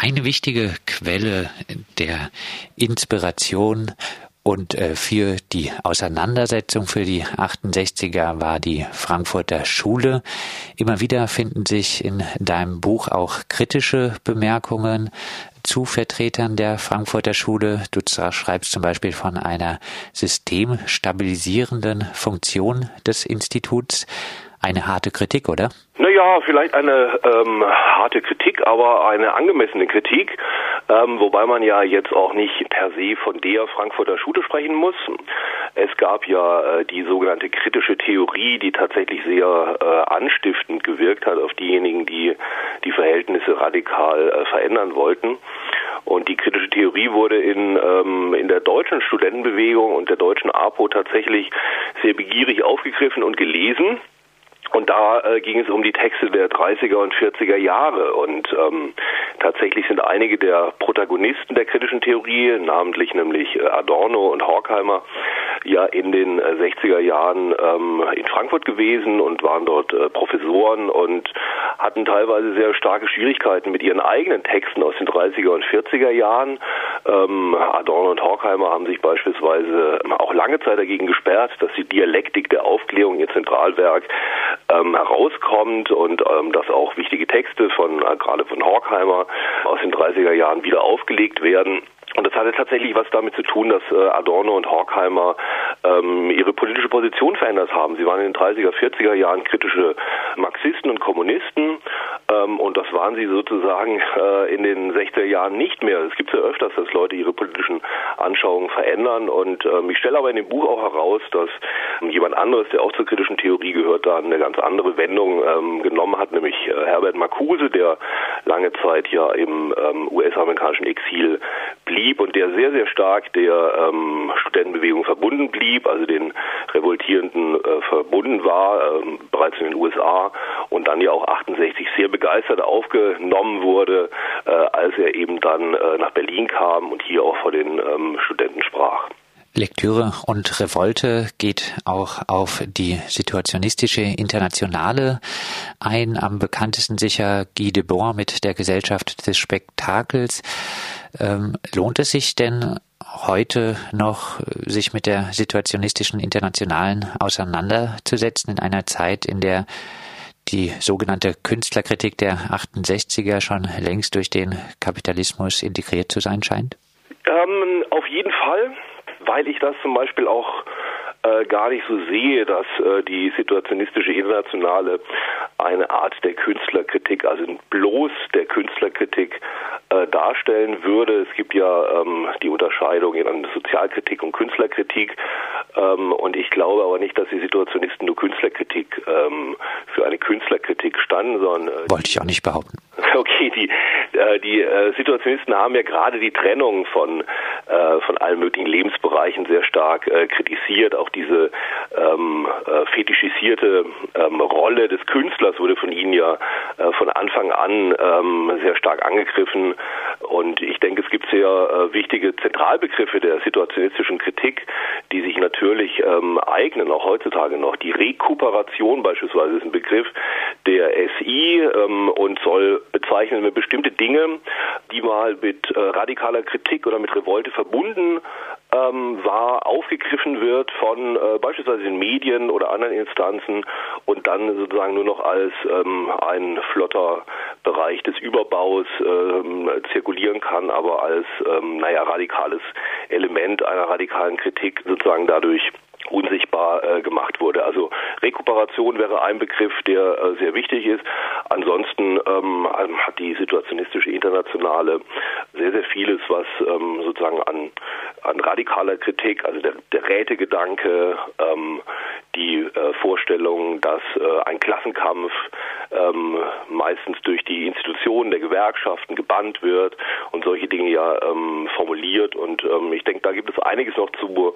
Eine wichtige Quelle der Inspiration und äh, für die Auseinandersetzung für die 68er war die Frankfurter Schule. Immer wieder finden sich in deinem Buch auch kritische Bemerkungen zu Vertretern der Frankfurter Schule. Du schreibst zum Beispiel von einer systemstabilisierenden Funktion des Instituts. Eine harte Kritik, oder? Naja, vielleicht eine ähm, harte Kritik, aber eine angemessene Kritik, ähm, wobei man ja jetzt auch nicht per se von der Frankfurter Schule sprechen muss. Es gab ja äh, die sogenannte kritische Theorie, die tatsächlich sehr äh, anstiftend gewirkt hat auf diejenigen, die die Verhältnisse radikal äh, verändern wollten. Und die kritische Theorie wurde in, ähm, in der deutschen Studentenbewegung und der deutschen APO tatsächlich sehr begierig aufgegriffen und gelesen. Und da äh, ging es um die Texte der 30er und 40er Jahre. Und ähm, tatsächlich sind einige der Protagonisten der kritischen Theorie, namentlich nämlich äh, Adorno und Horkheimer, ja in den äh, 60er Jahren ähm, in Frankfurt gewesen und waren dort äh, Professoren und hatten teilweise sehr starke Schwierigkeiten mit ihren eigenen Texten aus den 30er und 40er Jahren. Ähm, Adorno und Horkheimer haben sich beispielsweise auch lange Zeit dagegen gesperrt, dass die Dialektik der Aufklärung, ihr Zentralwerk, ähm, herauskommt und ähm, dass auch wichtige Texte von äh, gerade von Horkheimer aus den 30er Jahren wieder aufgelegt werden. Und das hatte tatsächlich was damit zu tun, dass äh, Adorno und Horkheimer ähm, ihre politische Position verändert haben. Sie waren in den 30er, 40er Jahren kritische Marxisten und Kommunisten ähm, und das waren sie sozusagen äh, in den 60er Jahren nicht mehr. Es gibt ja öfters, dass Leute ihre politischen Anschauungen verändern und ähm, ich stelle aber in dem Buch auch heraus, dass jemand anderes, der auch zur kritischen Theorie gehört, da eine ganz andere Wendung ähm, genommen hat, nämlich äh, Herbert Marcuse, der lange Zeit ja im ähm, US-amerikanischen Exil blieb und der sehr, sehr stark der ähm, Studentenbewegung verbunden blieb, also den Revoltierenden äh, verbunden war, ähm, bereits in den USA und dann ja auch 68 sehr begeistert aufgenommen wurde, äh, als er eben dann äh, nach Berlin kam und hier auch vor den ähm, Studenten sprach. Lektüre und Revolte geht auch auf die situationistische Internationale ein. Am bekanntesten sicher Guy Debord mit der Gesellschaft des Spektakels. Ähm, lohnt es sich denn heute noch, sich mit der situationistischen Internationalen auseinanderzusetzen in einer Zeit, in der die sogenannte Künstlerkritik der 68er schon längst durch den Kapitalismus integriert zu sein scheint? Ähm, auf jeden Fall weil ich das zum Beispiel auch äh, gar nicht so sehe, dass äh, die situationistische Internationale eine Art der Künstlerkritik, also bloß der Künstlerkritik äh, darstellen würde. Es gibt ja ähm, die Unterscheidung in Sozialkritik und Künstlerkritik ähm, und ich glaube aber nicht, dass die Situationisten nur Künstlerkritik ähm, für eine Künstlerkritik standen, sondern äh, wollte ich auch nicht behaupten. Okay, die äh, die äh, Situationisten haben ja gerade die Trennung von äh, von allen möglichen Lebensbereichen sehr stark äh, kritisiert. Auch diese ähm, äh, fetischisierte ähm, Rolle des Künstlers wurde von ihnen ja von Anfang an ähm, sehr stark angegriffen. Und ich denke, es gibt sehr äh, wichtige Zentralbegriffe der situationistischen Kritik, die sich natürlich ähm, eignen, auch heutzutage noch. Die Rekuperation beispielsweise ist ein Begriff der SI ähm, und soll bezeichnen bestimmte Dinge, die mal mit äh, radikaler Kritik oder mit Revolte verbunden ähm, war, aufgegriffen wird von äh, beispielsweise den Medien oder anderen Instanzen und dann sozusagen nur noch als ähm, ein flotter Bereich des Überbaus ähm, zirkulieren kann, aber als ähm, naja radikales Element einer radikalen Kritik sozusagen dadurch unsichtbar äh, gemacht wurde. Also Rekuperation wäre ein Begriff, der äh, sehr wichtig ist. Ansonsten ähm, hat die situationistische Internationale sehr, sehr vieles, was ähm, sozusagen an, an radikaler Kritik, also der, der Rätegedanke, ähm, die äh, Vorstellung, dass äh, ein Klassenkampf ähm, meistens durch die Institutionen der Gewerkschaften gebannt wird und solche Dinge ja ähm, formuliert. Und ähm, ich denke, da gibt es einiges noch zu,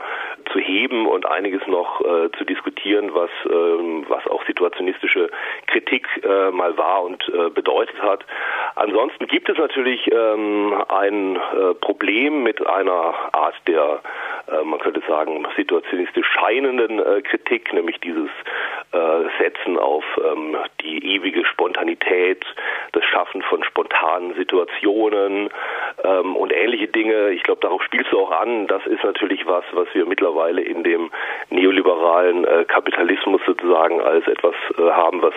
zu heben und einiges noch äh, zu diskutieren, was, ähm, was auch situationistische Kritik äh, mal war und äh, bedeutet hat. Ansonsten gibt es natürlich ähm, ein äh, Problem mit einer Art der äh, man könnte sagen, situationistisch scheinenden äh, Kritik, nämlich dieses Setzen auf ähm, die ewige Spontanität, das Schaffen von spontanen Situationen ähm, und ähnliche Dinge. Ich glaube, darauf spielst du auch an. Das ist natürlich was, was wir mittlerweile in dem neoliberalen äh, Kapitalismus sozusagen als etwas äh, haben, was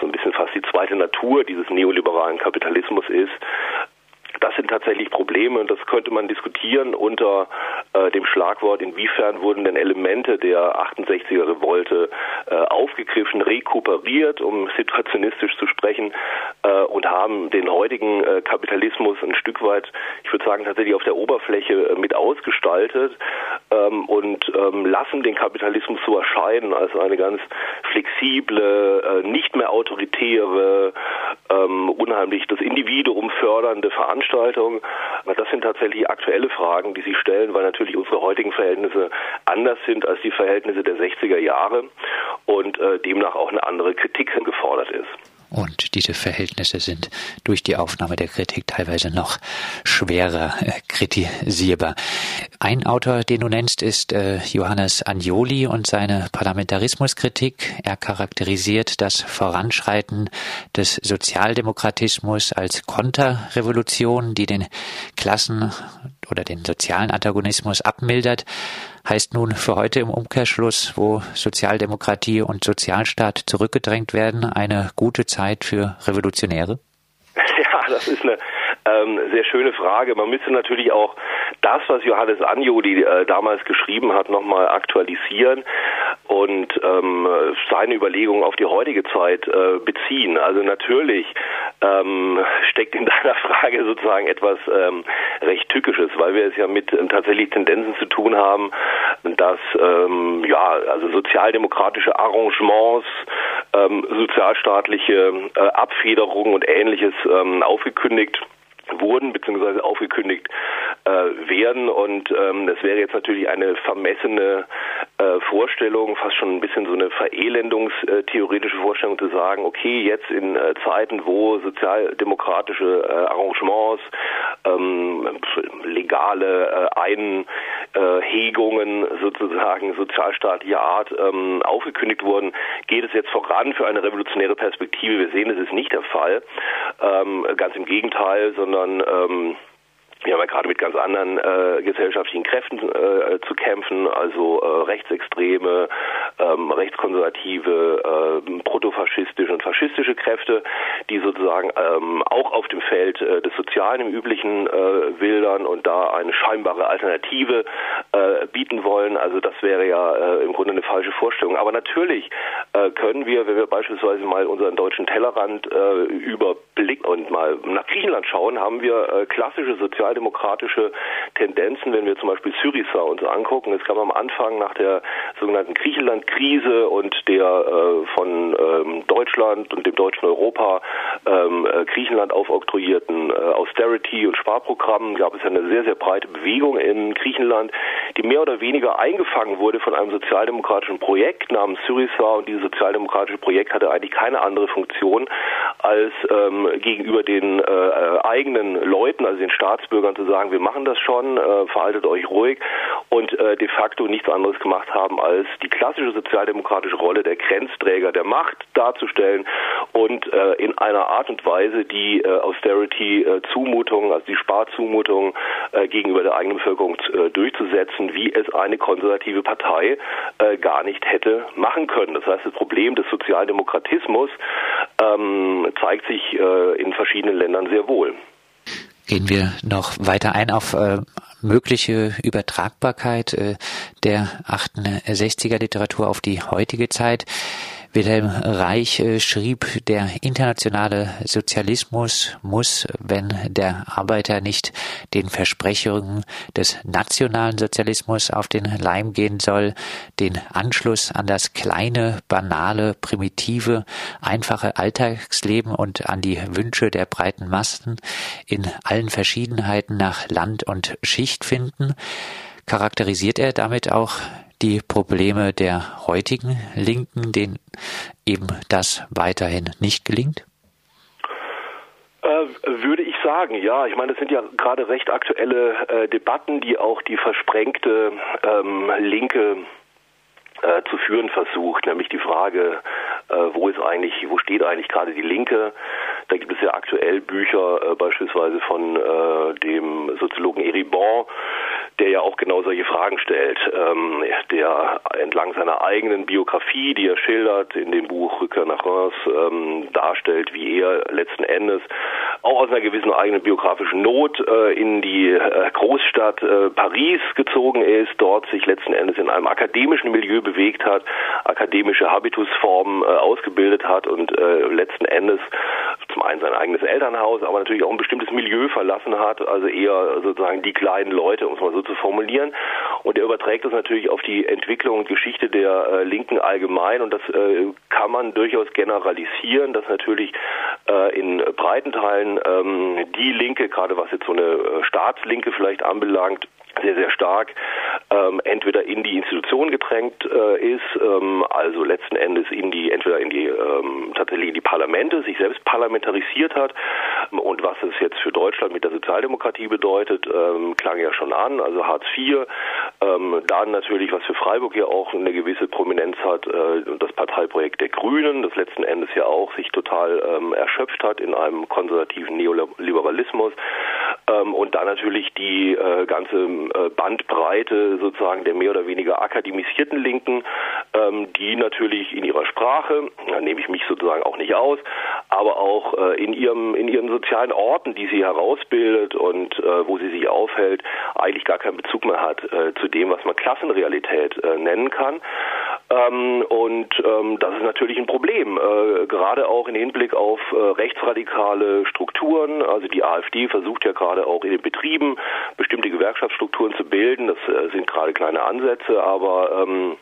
so ein bisschen fast die zweite Natur dieses neoliberalen Kapitalismus ist. Sind tatsächlich Probleme und das könnte man diskutieren unter äh, dem Schlagwort, inwiefern wurden denn Elemente der 68er Revolte äh, aufgegriffen, rekuperiert, um situationistisch zu sprechen, äh, und haben den heutigen äh, Kapitalismus ein Stück weit, ich würde sagen, tatsächlich auf der Oberfläche äh, mit ausgestaltet ähm, und ähm, lassen den Kapitalismus so erscheinen als eine ganz flexible, äh, nicht mehr autoritäre, ähm, unheimlich das Individuum fördernde Veranstaltung. Das sind tatsächlich aktuelle Fragen, die sich stellen, weil natürlich unsere heutigen Verhältnisse anders sind als die Verhältnisse der 60er Jahre und äh, demnach auch eine andere Kritik gefordert ist. Und diese Verhältnisse sind durch die Aufnahme der Kritik teilweise noch schwerer äh, kritisierbar. Ein Autor, den du nennst, ist äh, Johannes Agnoli und seine Parlamentarismuskritik. Er charakterisiert das Voranschreiten des Sozialdemokratismus als Konterrevolution, die den Klassen oder den sozialen Antagonismus abmildert heißt nun für heute im Umkehrschluss, wo Sozialdemokratie und Sozialstaat zurückgedrängt werden, eine gute Zeit für Revolutionäre? Ja, das ist eine ähm, sehr schöne Frage. Man müsste natürlich auch das, was Johannes Anjoli äh, damals geschrieben hat, nochmal aktualisieren und ähm, seine Überlegungen auf die heutige Zeit äh, beziehen. Also natürlich ähm, steckt in deiner Frage sozusagen etwas ähm, recht Tückisches, weil wir es ja mit ähm, tatsächlich Tendenzen zu tun haben, dass ähm, ja also sozialdemokratische Arrangements, ähm, sozialstaatliche äh, Abfederungen und ähnliches ähm, aufgekündigt wurden bzw. aufgekündigt äh, werden und ähm, das wäre jetzt natürlich eine vermessene äh, Vorstellung, fast schon ein bisschen so eine verelendungstheoretische Vorstellung zu sagen, okay, jetzt in äh, Zeiten, wo sozialdemokratische äh, Arrangements, ähm, legale äh, Einhegungen sozusagen sozialstaatlicher Art ähm, aufgekündigt wurden, geht es jetzt voran für eine revolutionäre Perspektive. Wir sehen, es ist nicht der Fall. Ähm, ganz im Gegenteil, sondern ähm, wir haben ja gerade mit ganz anderen äh, gesellschaftlichen Kräften äh, zu kämpfen, also äh, Rechtsextreme, ähm, rechtskonservative, äh, protofaschistische und faschistische Kräfte, die sozusagen ähm, auch auf dem Feld äh, des Sozialen im Üblichen äh, wildern und da eine scheinbare Alternative äh, bieten wollen. Also das wäre ja äh, im Grunde eine falsche Vorstellung. Aber natürlich äh, können wir, wenn wir beispielsweise mal unseren deutschen Tellerrand äh, überblicken und mal nach Griechenland schauen, haben wir äh, klassische sozialdemokratische Tendenzen, wenn wir zum Beispiel Syriza uns angucken. Es gab am Anfang nach der sogenannten Griechenland-Krise und der äh, von ähm, Deutschland und dem deutschen Europa ähm, äh, Griechenland aufoktroyierten äh, Austerity- und Sparprogrammen gab es eine sehr, sehr breite Bewegung in Griechenland, die mehr oder weniger eingefangen wurde von einem sozialdemokratischen Projekt namens Syriza und dieses sozialdemokratische Projekt hatte eigentlich keine andere Funktion, als ähm, gegenüber den äh, eigenen Leuten, also den Staatsbürgern zu sagen, wir machen das schon, äh, verhaltet euch ruhig und äh, de facto nichts anderes gemacht haben, als die klassische sozialdemokratische Rolle der Grenzträger der Macht darzustellen und äh, in einer Art und Weise die äh, Austerity-Zumutung, also die Sparzumutung äh, gegenüber der eigenen Bevölkerung äh, durchzusetzen, wie es eine konservative Partei äh, gar nicht hätte machen können. Das heißt, das Problem des Sozialdemokratismus ähm, zeigt sich äh, in verschiedenen Ländern sehr wohl. Gehen wir noch weiter ein auf äh, mögliche Übertragbarkeit äh, der 68er Literatur auf die heutige Zeit. Wilhelm Reich äh, schrieb, der internationale Sozialismus muss, wenn der Arbeiter nicht den Versprechungen des nationalen Sozialismus auf den Leim gehen soll, den Anschluss an das kleine, banale, primitive, einfache Alltagsleben und an die Wünsche der breiten Massen in allen Verschiedenheiten nach Land und Schicht finden, charakterisiert er damit auch die Probleme der heutigen Linken, denen eben das weiterhin nicht gelingt? Äh, würde ich sagen, ja. Ich meine, das sind ja gerade recht aktuelle äh, Debatten, die auch die versprengte ähm, linke äh, zu führen versucht, nämlich die Frage, äh, wo ist eigentlich, wo steht eigentlich gerade die Linke? Da gibt es ja aktuell Bücher, äh, beispielsweise von äh, dem Soziologen Eribon, der ja auch genau solche Fragen stellt, ähm, der entlang seiner eigenen Biografie, die er schildert in dem Buch Rückkehr nach Reims, ähm, darstellt, wie er letzten Endes auch aus einer gewissen eigenen biografischen Not äh, in die äh, Großstadt äh, Paris gezogen ist, dort sich letzten Endes in einem akademischen Milieu bewegt hat, akademische Habitusformen äh, ausgebildet hat und äh, letzten Endes einen sein eigenes Elternhaus, aber natürlich auch ein bestimmtes Milieu verlassen hat, also eher sozusagen die kleinen Leute, um es mal so zu formulieren. Und er überträgt das natürlich auf die Entwicklung und Geschichte der äh, Linken allgemein und das äh, kann man durchaus generalisieren, dass natürlich äh, in breiten Teilen ähm, die Linke, gerade was jetzt so eine äh, Staatslinke vielleicht anbelangt, sehr, sehr stark ähm, entweder in die Institution gedrängt äh, ist, ähm, also letzten Endes in die, entweder in die ähm, tatsächlich in die Parlamente, sich selbst parlamentarisiert hat. Und was es jetzt für Deutschland mit der Sozialdemokratie bedeutet, ähm, klang ja schon an, also Hartz IV, ähm, dann natürlich, was für Freiburg ja auch eine gewisse Prominenz hat, äh, das Parteiprojekt der Grünen, das letzten Endes ja auch sich total ähm, erschöpft hat in einem konservativen Neoliberalismus. Ähm, und dann natürlich die äh, ganze äh, Bandbreite sozusagen der mehr oder weniger akademisierten Linken, ähm, die natürlich in ihrer Sprache, da nehme ich mich sozusagen auch nicht aus, aber auch äh, in ihrem in ihren sozialen Orten, die sie herausbildet und äh, wo sie sich aufhält, eigentlich gar keinen Bezug mehr hat äh, zu dem, was man Klassenrealität äh, nennen kann. Ähm, und ähm, das ist natürlich ein Problem, äh, gerade auch im Hinblick auf äh, rechtsradikale Strukturen. Also die AfD versucht ja gerade auch in den Betrieben bestimmte Gewerkschaftsstrukturen zu bilden. Das sind gerade kleine Ansätze, aber ähm,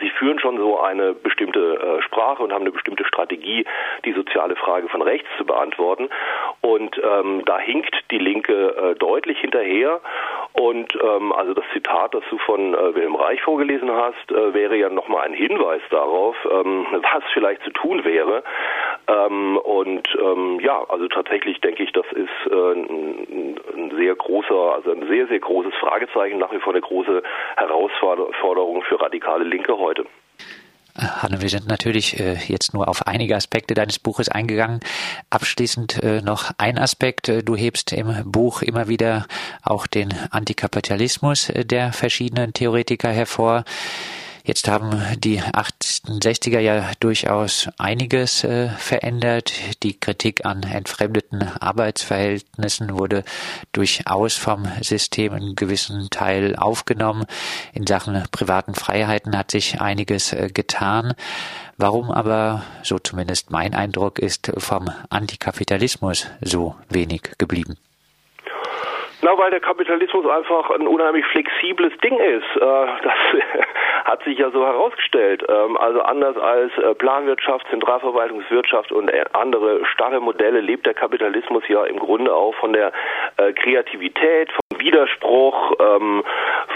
Sie führen schon so eine bestimmte äh, Sprache und haben eine bestimmte Strategie, die soziale Frage von rechts zu beantworten. Und ähm, da hinkt die Linke äh, deutlich hinterher. Und ähm, also das Zitat, das du von äh, Wilhelm Reich vorgelesen hast, äh, wäre ja nochmal ein Hinweis darauf, ähm, was vielleicht zu tun wäre. Ähm, und ähm, ja, also tatsächlich denke ich, das ist äh, ein, sehr großer, also ein sehr, sehr großes Fragezeichen, nach wie vor eine große Herausforderung für radikale Linke heute. Hanne, wir sind natürlich äh, jetzt nur auf einige Aspekte deines Buches eingegangen. Abschließend äh, noch ein Aspekt. Äh, du hebst im Buch immer wieder auch den Antikapitalismus der verschiedenen Theoretiker hervor. Jetzt haben die 68er ja durchaus einiges äh, verändert. Die Kritik an entfremdeten Arbeitsverhältnissen wurde durchaus vom System in gewissen Teil aufgenommen. In Sachen privaten Freiheiten hat sich einiges äh, getan. Warum aber, so zumindest mein Eindruck ist, vom Antikapitalismus so wenig geblieben? Na, weil der Kapitalismus einfach ein unheimlich flexibles Ding ist. Äh, das hat sich ja so herausgestellt. Ähm, also anders als äh, Planwirtschaft, Zentralverwaltungswirtschaft und äh, andere starre Modelle lebt der Kapitalismus ja im Grunde auch von der Kreativität, Widerspruch, ähm,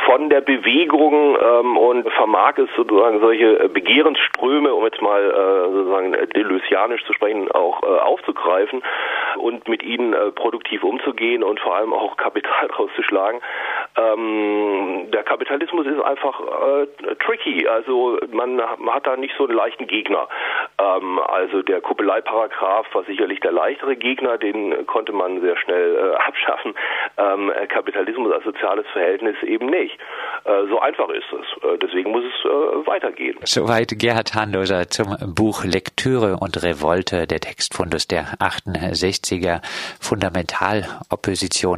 von der Bewegung ähm, und vermag es sozusagen solche Begehrensströme, um jetzt mal sozusagen deleuzianisch zu sprechen, auch aufzugreifen und mit ihnen produktiv umzugehen und vor allem auch Kapital rauszuschlagen. Ähm, der Kapitalismus ist einfach äh, tricky, also man, hat da nicht so einen leichten Gegner. Ähm, also der Kuppeleiparagraph war sicherlich der leichtere Gegner, den konnte man sehr schnell äh, abschaffen. Ähm, Kapitalismus als soziales Verhältnis eben nicht. Äh, so einfach ist es. Äh, deswegen muss es äh, weitergehen. Soweit Gerhard Handloser zum Buch Lektüre und Revolte, der Textfundus der 68er Fundamentalopposition.